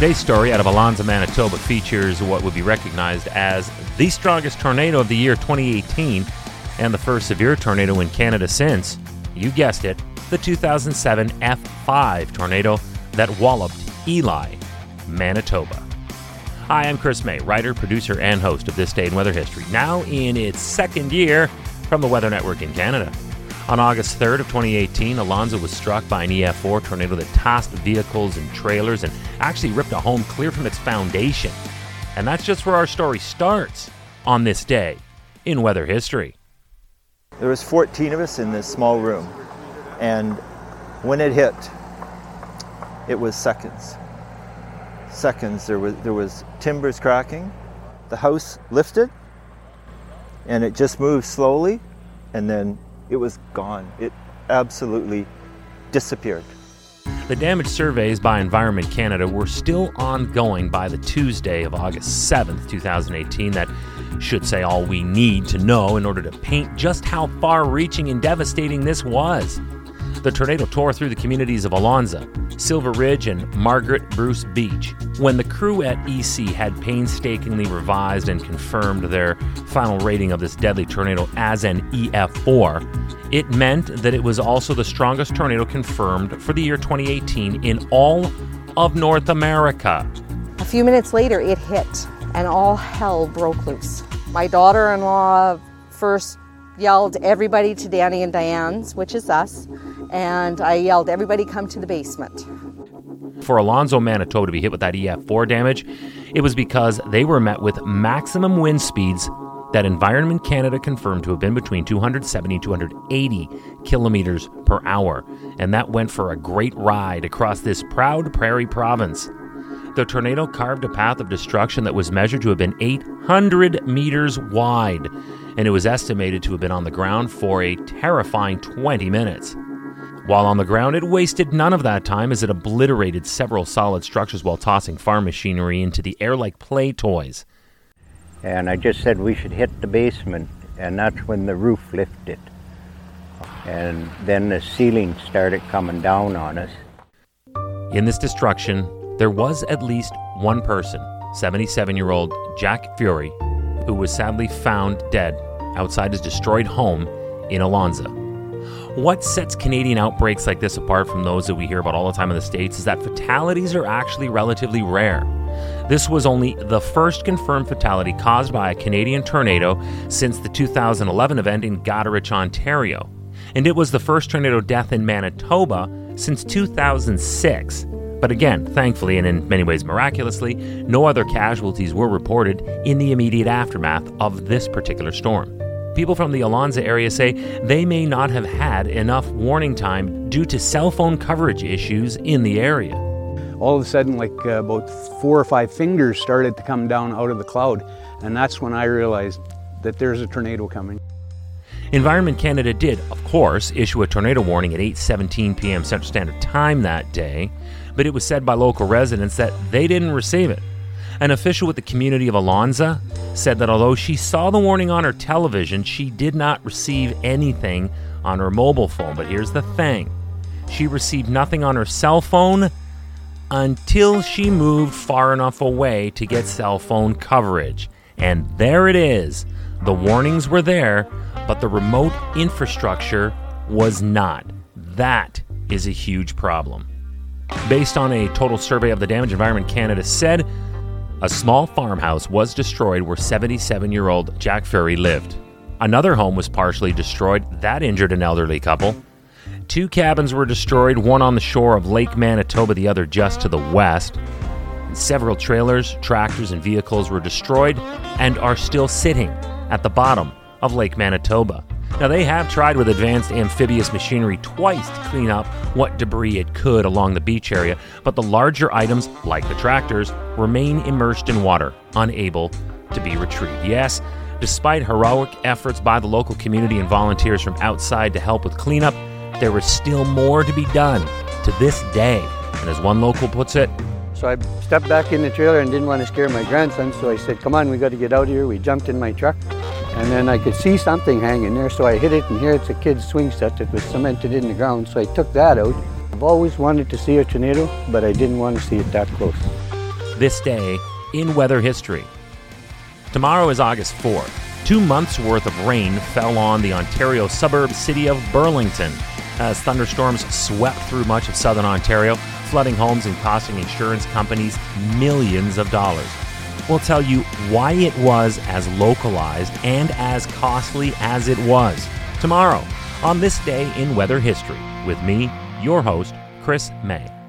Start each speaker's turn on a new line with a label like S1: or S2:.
S1: Today's story out of Alonsa, Manitoba features what would be recognized as the strongest tornado of the year 2018 and the first severe tornado in Canada since, you guessed it, the 2007 F5 tornado that walloped Elie, Manitoba. Hi, I'm Chris May, writer, producer, and host of This Day in Weather History, now in its second year from the Weather Network in Canada. On August 3rd of 2018, Alonsa was struck by an EF4 tornado that tossed vehicles and trailers and actually ripped a home clear from its foundation. And that's just where our story starts on this day in weather history.
S2: There was 14 of us in this small room, and when it hit, it was seconds. Seconds. There was there was timbers cracking. The house lifted, and it just moved slowly, and then it was gone. It absolutely disappeared.
S1: The damage surveys by Environment Canada were still ongoing by the Tuesday of August 7th, 2018. That should say all we need to know in order to paint just how far reaching and devastating this was. The tornado tore through the communities of Alonsa, Silver Ridge, and Margaret Bruce Beach. When the crew at EC had painstakingly revised and confirmed their final rating of this deadly tornado as an EF4, it meant that it was also the strongest tornado confirmed for the year 2018 in all of North America.
S3: A few minutes later, it hit, and all hell broke loose. My daughter in law first yelled everybody to Danny and Diane's, which is us, and I yelled, Everybody come to the basement.
S1: For Alonsa Manitoba to be hit with that EF4 damage, it was because they were met with maximum wind speeds that Environment Canada confirmed to have been between 270 and 280 kilometers per hour, and that went for a great ride across this proud prairie province. The tornado carved a path of destruction that was measured to have been 800 meters wide, and it was estimated to have been on the ground for a terrifying 20 minutes. While on the ground, it wasted none of that time as it obliterated several solid structures while tossing farm machinery into the air like play toys.
S4: And I just said we should hit the basement, and that's when the roof lifted. And then the ceiling started coming down on us.
S1: In this destruction, there was at least one person, 77 year old Jack Furrie, who was sadly found dead outside his destroyed home in Alonsa. What sets Canadian outbreaks like this apart from those that we hear about all the time in the States is that fatalities are actually relatively rare. This was only the first confirmed fatality caused by a Canadian tornado since the 2011 event in Goderich, Ontario. And it was the first tornado death in Manitoba since 2006. But again, thankfully and in many ways miraculously, no other casualties were reported in the immediate aftermath of this particular storm. People from the Alonsa area say they may not have had enough warning time due to cell phone coverage issues in the area.
S5: All of a sudden, like uh, about four or five fingers started to come down out of the cloud, and that's when I realized that there's a tornado coming.
S1: Environment Canada did, of course, issue a tornado warning at 8:17 p.m. Central Standard Time that day, but it was said by local residents that they didn't receive it. An official with the community of Alonsa said that although she saw the warning on her television, she did not receive anything on her mobile phone. But here's the thing she received nothing on her cell phone until she moved far enough away to get cell phone coverage. And there it is. The warnings were there, but the remote infrastructure was not. That is a huge problem. Based on a total survey of the damage, Environment Canada said a small farmhouse was destroyed where 77 year old Jack Furrie lived. Another home was partially destroyed, that injured an elderly couple. Two cabins were destroyed, one on the shore of Lake Manitoba, the other just to the west. Several trailers, tractors, and vehicles were destroyed and are still sitting at the bottom of Lake Manitoba. Now, they have tried with advanced amphibious machinery twice to clean up what debris it could along the beach area, but the larger items, like the tractors, remain immersed in water, unable to be retrieved. Yes, despite heroic efforts by the local community and volunteers from outside to help with cleanup, there is still more to be done to this day. And as one local puts it,
S6: so I stepped back in the trailer and didn't want to scare my grandson, so I said, Come on, we got to get out of here. We jumped in my truck, and then I could see something hanging there, so I hit it, and here it's a kid's swing set that was cemented in the ground, so I took that out. I've always wanted to see a tornado, but I didn't want to see it that close.
S1: this day in weather history. Tomorrow is August 4th. Two months' worth of rain fell on the Ontario suburb city of Burlington as thunderstorms swept through much of southern Ontario, flooding homes and costing insurance companies millions of dollars. We'll tell you why it was as localized and as costly as it was tomorrow on this day in weather history with me, your host, Chris May.